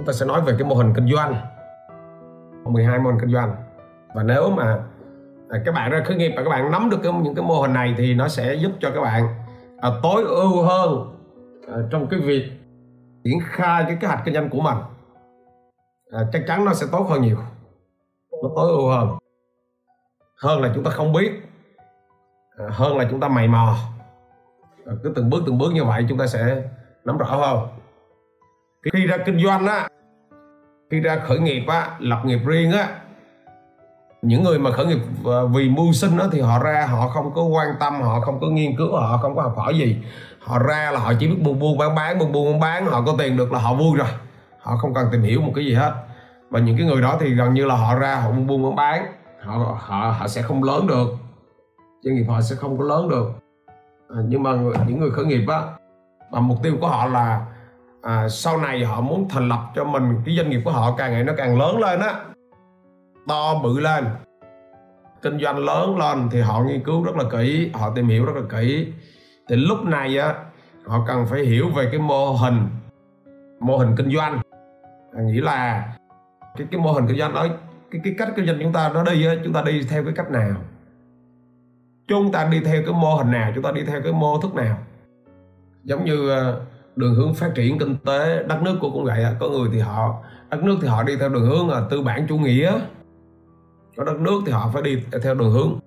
chúng ta sẽ nói về cái mô hình kinh doanh. 12 mô hình kinh doanh. Và nếu mà à, các bạn ra khởi nghiệp và các bạn nắm được cái, những cái mô hình này thì nó sẽ giúp cho các bạn à, tối ưu hơn à, trong cái việc triển khai cái kế hoạch kinh doanh của mình. À, chắc chắn nó sẽ tốt hơn nhiều. Nó tối ưu hơn. Hơn là chúng ta không biết. À, hơn là chúng ta mày mò. À, cứ từng bước từng bước như vậy chúng ta sẽ nắm rõ hơn khi ra kinh doanh á khi ra khởi nghiệp á lập nghiệp riêng á những người mà khởi nghiệp ờ, vì mưu sinh đó thì họ ra họ không có quan tâm họ không có nghiên cứu họ không có học hỏi gì. Họ ra là họ chỉ biết buôn buôn bán bán buôn buôn bán họ có tiền được là họ vui rồi. Họ không cần tìm hiểu một cái gì hết. Và những cái người đó thì gần như là họ ra họ buôn buôn bán bán họ họ họ sẽ không lớn được. Doanh nghiệp họ sẽ không có lớn được. À, nhưng mà những người khởi nghiệp á mà mục tiêu của họ là à, sau này họ muốn thành lập cho mình cái doanh nghiệp của họ càng ngày nó càng lớn lên á. To bự lên. Kinh doanh lớn lên thì họ nghiên cứu rất là kỹ họ tìm hiểu rất là kỹ. Thì lúc này á họ cần phải hiểu về cái mô hình mô hình kinh doanh. À, nghĩa là cái cái mô hình kinh doanh đó cái cái cách kinh doanh chúng ta nó đi á chúng ta đi theo cái cách nào? Chúng ta đi theo cái mô hình nào chúng ta đi theo cái mô thức nào? Giống như ờ, đường hướng phát triển kinh tế đất nước của cũng vậy có người thì họ đất nước thì họ đi theo đường hướng là tư bản chủ nghĩa. Có đất nước thì họ phải đi theo đường hướng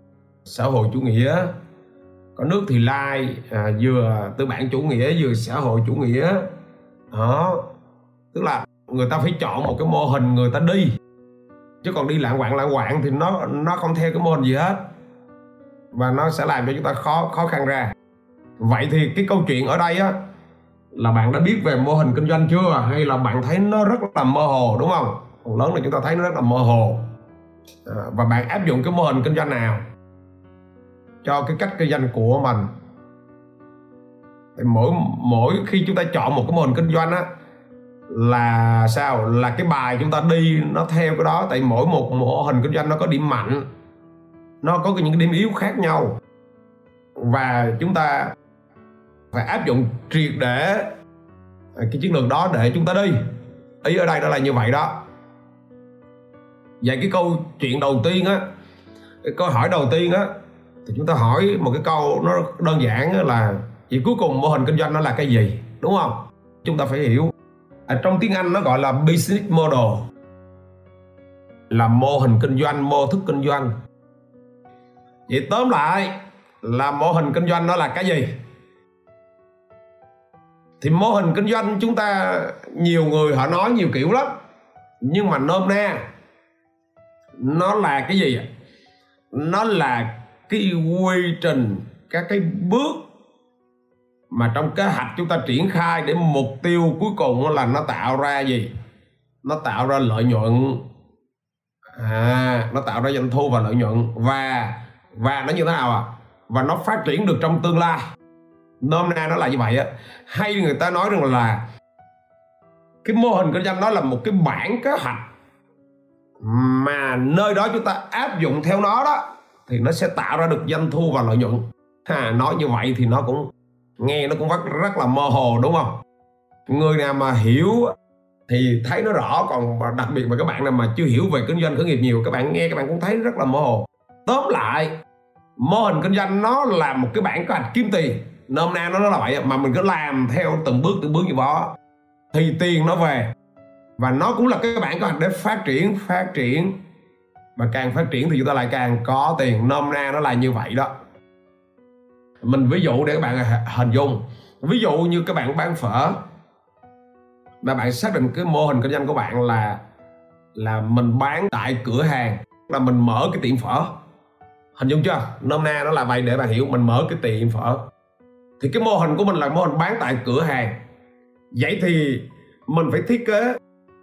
xã hội chủ nghĩa. Có nước thì lai à, vừa tư bản chủ nghĩa vừa xã hội chủ nghĩa. Đó tức là người ta phải chọn một cái mô hình người ta đi. Chứ còn đi lạng quạng lạng quạng thì nó nó không theo cái mô hình gì hết. Và nó sẽ làm cho chúng ta khó khó khăn ra. Vậy thì cái câu chuyện ở đây á là bạn đã biết về mô hình kinh doanh chưa? Hay là bạn thấy nó rất là mơ hồ đúng không? Phần lớn là chúng ta thấy nó rất là mơ hồ. À, và bạn áp dụng cái mô hình kinh doanh nào cho cái cách kinh doanh của mình? Thì mỗi mỗi khi chúng ta chọn một cái mô hình kinh doanh á là sao? Là cái bài chúng ta đi nó theo cái đó tại mỗi một mô hình kinh doanh nó có điểm mạnh nó có những cái điểm yếu khác nhau. Và chúng ta phải áp dụng triệt để à, cái chiến lược đó để chúng ta đi. Ý ở đây đó là như vậy đó. Vậy cái câu chuyện đầu tiên á, cái câu hỏi đầu tiên á, thì chúng ta hỏi một cái câu nó đơn giản là, vậy cuối cùng mô hình kinh doanh nó là cái gì? Đúng không? Chúng ta phải hiểu. Ở trong tiếng Anh nó gọi là business model, là mô hình kinh doanh, mô thức kinh doanh. Vậy tóm lại, là mô hình kinh doanh nó là cái gì? Thì mô hình kinh doanh chúng ta nhiều người họ nói nhiều kiểu lắm. Nhưng mà nôm na, nó là cái gì nó là cái quy trình, các cái bước mà trong kế hoạch chúng ta triển khai để mục tiêu cuối cùng là nó tạo ra gì? Nó tạo ra lợi nhuận. À nó tạo ra doanh thu và lợi nhuận. Và và nó như thế nào à và nó phát triển được trong tương lai nôm na nó là như vậy á. Hay người ta nói rằng là cái mô hình kinh doanh đó là một cái bản kế hoạch mà nơi đó chúng ta áp dụng theo nó đó, thì nó sẽ tạo ra được doanh thu và lợi nhuận. Ha, nói như vậy thì nó cũng nghe nó cũng rất rất là mơ hồ, đúng không? Người nào mà hiểu thì thấy nó rõ, còn đặc biệt mà các bạn nào mà chưa hiểu về kinh doanh khởi nghiệp nhiều, các bạn nghe, các bạn cũng thấy rất là mơ hồ. Tóm lại, mô hình kinh doanh nó là một cái bản kế hoạch kiếm tiền nôm na nó là vậy mà mình cứ làm theo từng bước từng bước như đó, thì tiền nó về. Và nó cũng là cái bản kế hoạch để phát triển phát triển. Và càng phát triển thì chúng ta lại càng có tiền. Nôm na nó là như vậy đó. Mình ví dụ để các bạn hình dung. Ví dụ như các bạn bán phở, mà bạn xác định cái mô hình kinh doanh của bạn là là mình bán tại cửa hàng, là mình mở cái tiệm phở. Hình dung chưa? Nôm na nó là vậy để bạn hiểu, mình mở cái tiệm phở thì cái mô hình của mình là mô hình bán tại cửa hàng. Vậy thì mình phải thiết kế.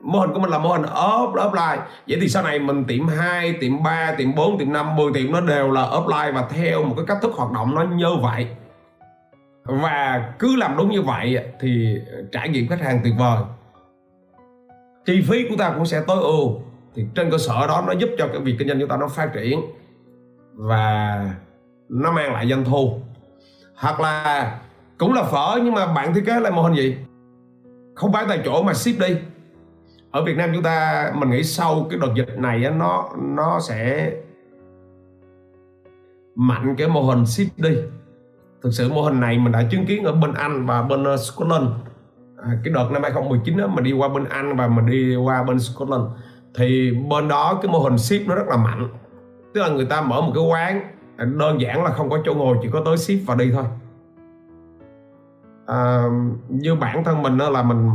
Mô hình của mình là mô hình offline. Vậy thì sau này mình tiệm 2, tiệm 3, tiệm 4, tiệm 5, 10 tiệm nó đều là offline và theo một cái cách thức hoạt động nó như vậy. Và cứ làm đúng như vậy thì trải nghiệm khách hàng tuyệt vời. Chi phí của ta cũng sẽ tối ưu. Thì trên cơ sở đó nó giúp cho cái việc kinh doanh chúng ta nó phát triển và nó mang lại doanh thu hoặc là cũng là phở nhưng mà bạn thiết kế lại mô hình gì không bán tại chỗ mà ship đi. Ở Việt Nam chúng ta mình nghĩ sau cái đợt dịch này nó nó sẽ mạnh cái mô hình ship đi. Thực sự mô hình này mình đã chứng kiến ở bên Anh và bên ờ, Scotland. À, cái đợt năm 2019 đó mình đi qua bên Anh và mình đi qua bên Scotland. Thì bên đó cái mô hình ship nó rất là mạnh. Tức là người ta mở một cái quán đơn giản là không có chỗ ngồi chỉ có tới ship và đi thôi. À, như bản thân mình đó là mình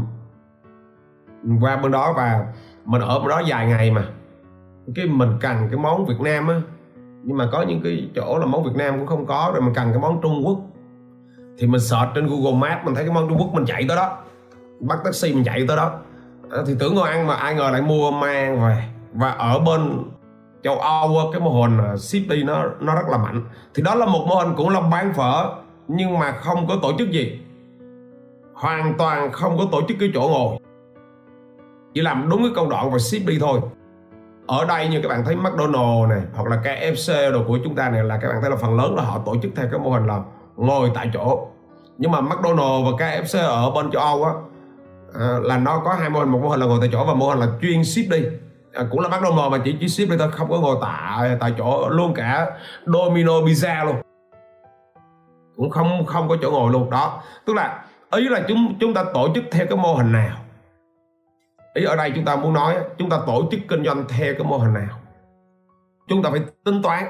qua bên đó và mình ở bên đó dài ngày mà. Cái mình cần cái món Việt Nam á nhưng mà có những cái chỗ là món Việt Nam cũng không có rồi mình cần cái món Trung Quốc. Thì mình search trên Google Maps mình thấy cái món Trung Quốc mình chạy tới đó. Bắt taxi mình chạy tới đó. À, thì tưởng ngồi ăn mà ai ngờ lại mua mang về. Và ở bên châu Âu cái mô hình à, city ship đi nó nó rất là mạnh. Thì đó là một mô hình cũng là bán phở nhưng mà không có tổ chức gì. Hoàn toàn không có tổ chức cái chỗ ngồi. Chỉ làm đúng cái công đoạn và ship đi thôi. Ở đây như các bạn thấy McDonald này hoặc là KFC đồ của chúng ta này là các bạn thấy là phần lớn là họ tổ chức theo cái mô hình là ngồi tại chỗ. Nhưng mà McDonald và KFC ở bên châu Âu á à, là nó có hai mô hình một mô hình là ngồi tại chỗ và mô hình là chuyên ship đi à, cũng là McDonald's mà chỉ chỉ ship người thôi không có ngồi tại tại chỗ luôn cả Domino Pizza luôn. Cũng không không có chỗ ngồi luôn. Đó tức là ý là chúng chúng ta tổ chức theo cái mô hình nào? Ý ở đây chúng ta muốn nói chúng ta tổ chức kinh doanh theo cái mô hình nào? Chúng ta phải tính toán.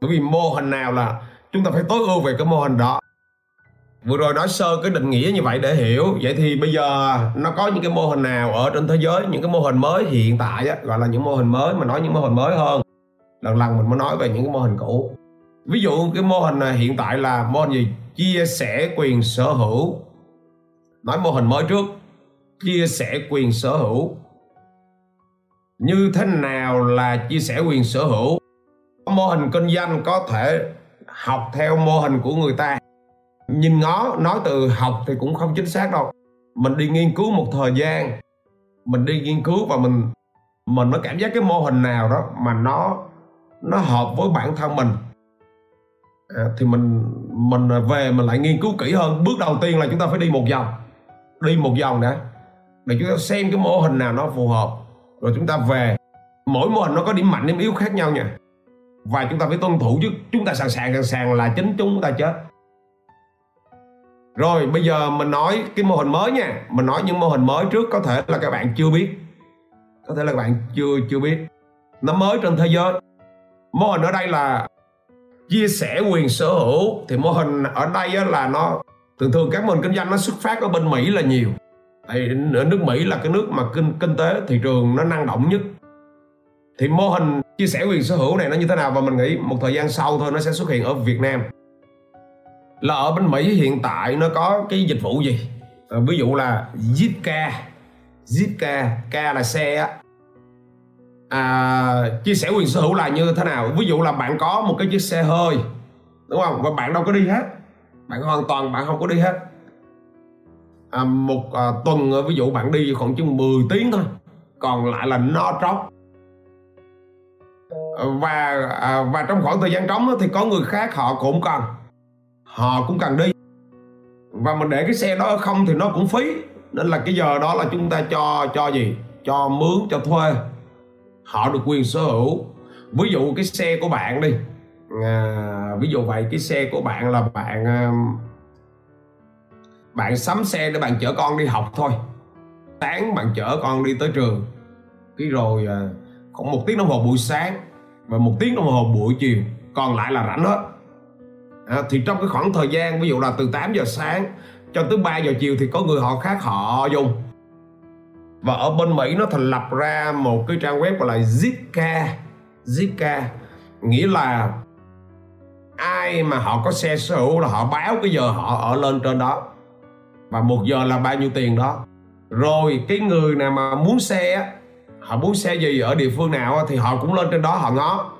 Bởi vì mô hình nào là chúng ta phải tối ưu về cái mô hình đó vừa rồi nói sơ cái định nghĩa như vậy để hiểu. Vậy thì bây giờ nó có những cái mô hình nào ở trên thế giới những cái mô hình mới hiện tại á, gọi là những mô hình mới mà nói những mô hình mới hơn. Lần lần mình mới nói về những cái mô hình cũ. Ví dụ cái mô hình này hiện tại là mô hình gì? Chia sẻ quyền sở hữu. Nói mô hình mới trước. Chia sẻ quyền sở hữu. Như thế nào là chia sẻ quyền sở hữu? Mô hình kinh doanh có thể học theo mô hình của người ta nhìn ngó nói từ học thì cũng không chính xác đâu. Mình đi nghiên cứu một thời gian mình đi nghiên cứu và mình mình mới cảm giác cái mô hình nào đó mà nó nó hợp với bản thân mình. À, thì mình mình về mình lại nghiên cứu kỹ hơn. Bước đầu tiên là chúng ta phải đi một vòng. Đi một vòng đã để chúng ta xem cái mô hình nào nó phù hợp. Rồi chúng ta về. Mỗi mô hình nó có điểm mạnh điểm yếu khác nhau nha. Và chúng ta phải tuân thủ chứ. Chúng ta sẵn sàng sẵn sàng là chính chúng ta chết rồi, bây giờ mình nói cái mô hình mới nha. Mình nói những mô hình mới trước, có thể là các bạn chưa biết. Có thể là các bạn chưa chưa biết. Nó mới trên thế giới. Mô hình ở đây là chia sẻ quyền sở hữu. Thì mô hình ở đây là nó, thường thường các mô hình kinh doanh nó xuất phát ở bên Mỹ là nhiều. Tại ở nước Mỹ là cái nước mà kinh kinh tế, thị trường nó năng động nhất. Thì mô hình chia sẻ quyền sở hữu này nó như thế nào? Và mình nghĩ một thời gian sau thôi, nó sẽ xuất hiện ở Việt Nam là ở bên Mỹ hiện tại nó có cái dịch vụ gì? À, ví dụ là Zipcar Zipcar K là xe á. À, chia sẻ quyền sở hữu là như thế nào? Ví dụ là bạn có một cái chiếc xe hơi đúng không? Và bạn đâu có đi hết. Bạn hoàn toàn bạn không có đi hết. À, một à, tuần à, ví dụ bạn đi khoảng chừng 10 tiếng thôi. Còn lại là no trống và à, và trong khoảng thời gian trống thì có người khác họ cũng cần họ cũng cần đi. Và mình để cái xe đó không thì nó cũng phí. Nên là cái giờ đó là chúng ta cho cho gì? Cho mướn cho thuê. Họ được quyền sở hữu. Ví dụ cái xe của bạn đi. À, ví dụ vậy cái xe của bạn là bạn à, bạn sắm xe để bạn chở con đi học thôi. Sáng bạn chở con đi tới trường. Cái rồi à, khoảng một tiếng đồng hồ buổi sáng và một tiếng đồng hồ buổi chiều. Còn lại là rảnh hết à, thì trong cái khoảng thời gian ví dụ là từ 8 giờ sáng cho tới 3 giờ chiều thì có người họ khác họ dùng. Và ở bên Mỹ nó thành lập ra một cái trang web gọi là Zipcar Zipcar nghĩa là ai mà họ có xe sở hữu là họ báo cái giờ họ ở lên trên đó. Và một giờ là bao nhiêu tiền đó. Rồi cái người nào mà muốn xe họ muốn xe gì ở địa phương nào thì họ cũng lên trên đó họ ngó.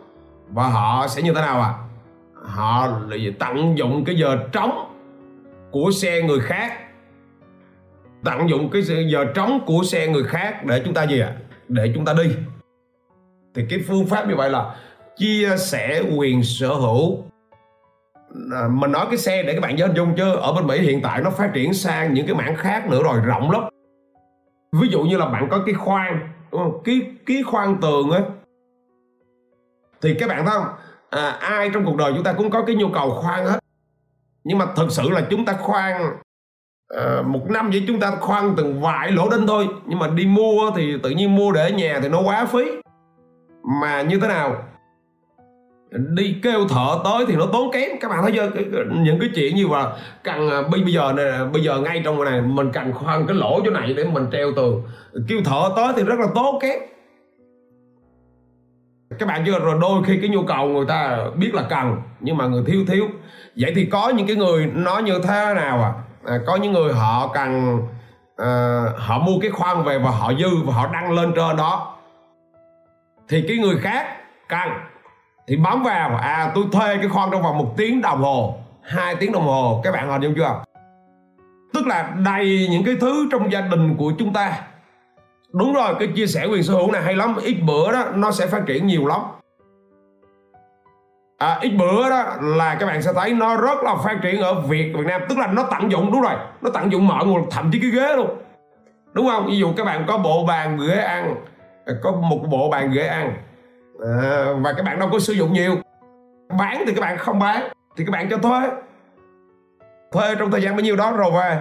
Và họ sẽ như thế nào à họ tận dụng cái giờ trống của xe người khác. Tận dụng cái giờ trống của xe người khác để chúng ta gì ạ? À? để chúng ta đi. Thì cái phương pháp như vậy là chia sẻ quyền sở hữu. À, mình nói cái xe để các bạn nhớ hình dung chứ ở bên Mỹ hiện tại nó phát triển sang những cái mảng khác nữa rồi rộng lắm. Ví dụ như là bạn có cái khoan đúng không? cái cái khoan tường á. Thì các bạn thấy không? À, ai trong cuộc đời chúng ta cũng có cái nhu cầu khoan hết. Nhưng mà thực sự là chúng ta khoan à, một năm vậy chúng ta khoan từng vài lỗ đinh thôi. Nhưng mà đi mua thì tự nhiên mua để nhà thì nó quá phí. Mà như thế nào? Đi kêu thợ tới thì nó tốn kém. Các bạn thấy chưa? Những cái chuyện như là cần à, bây bây giờ này bây giờ ngay trong này mình cần khoan cái lỗ chỗ này để mình treo tường. Kêu thợ tới thì rất là tốn kém các bạn chưa? Rồi đôi khi cái nhu cầu người ta biết là cần nhưng mà người thiếu thiếu. Vậy thì có những cái người nói như thế nào à, à có những người họ cần à, họ mua cái khoan về và họ dư và họ đăng lên trên đó. Thì cái người khác cần thì bấm vào à tôi thuê cái khoan trong vòng một tiếng đồng hồ hai tiếng đồng hồ. Các bạn hình dung chưa? Tức là đầy những cái thứ trong gia đình của chúng ta đúng rồi cái chia sẻ quyền sở hữu này hay lắm. Ít bữa đó nó sẽ phát triển nhiều lắm. À, ít bữa đó là các bạn sẽ thấy nó rất là phát triển ở Việt Việt Nam. Tức là nó tận dụng đúng rồi. Nó tận dụng mọi nguồn thậm chí cái ghế luôn. Đúng không? Ví dụ các bạn có bộ bàn ghế ăn có một bộ bàn ghế ăn à, và các bạn đâu có sử dụng nhiều. Bán thì các bạn không bán thì các bạn cho thuê. Thuê trong thời gian bao nhiêu đó rồi về.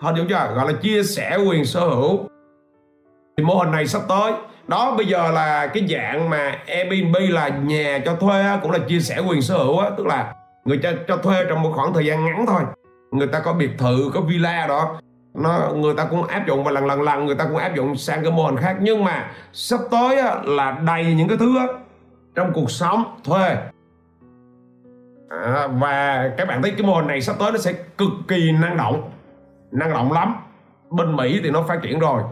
Hình dung chưa? Gọi là chia sẻ quyền sở hữu thì mô hình này sắp tới. Đó bây giờ là cái dạng mà Airbnb là nhà cho thuê cũng là chia sẻ quyền sở hữu á tức là người cho cho thuê trong một khoảng thời gian ngắn thôi. Người ta có biệt thự có villa đó. Nó người ta cũng áp dụng và lần lần lần người ta cũng áp dụng sang cái mô hình khác. Nhưng mà sắp tới á, là đầy những cái thứ á, trong cuộc sống thuê. À, và các bạn thấy cái mô hình này sắp tới nó sẽ cực kỳ năng động. Năng động lắm. Bên Mỹ thì nó phát triển rồi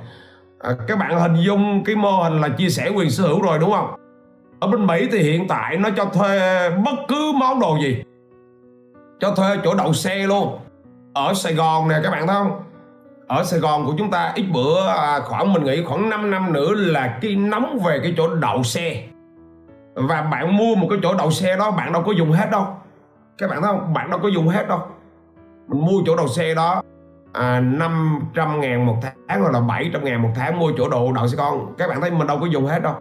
à, các bạn hình dung cái mô hình là chia sẻ quyền sở hữu rồi đúng không? Ở bên Mỹ thì hiện tại nó cho thuê bất cứ món đồ gì. Cho thuê chỗ đậu xe luôn. Ở Sài Gòn nè các bạn thấy không? Ở Sài Gòn của chúng ta ít bữa à, khoảng mình nghĩ khoảng 5 năm nữa là cái nóng về cái chỗ đậu xe. Và bạn mua một cái chỗ đậu xe đó bạn đâu có dùng hết đâu. Các bạn thấy không? Bạn đâu có dùng hết đâu. Mình mua chỗ đậu xe đó à, 500 ngàn một tháng hoặc là 700 ngàn một tháng mua chỗ đồ đậu xe con các bạn thấy mình đâu có dùng hết đâu.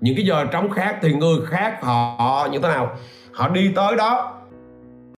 Những cái giờ trống khác thì người khác họ như thế nào? Họ đi tới đó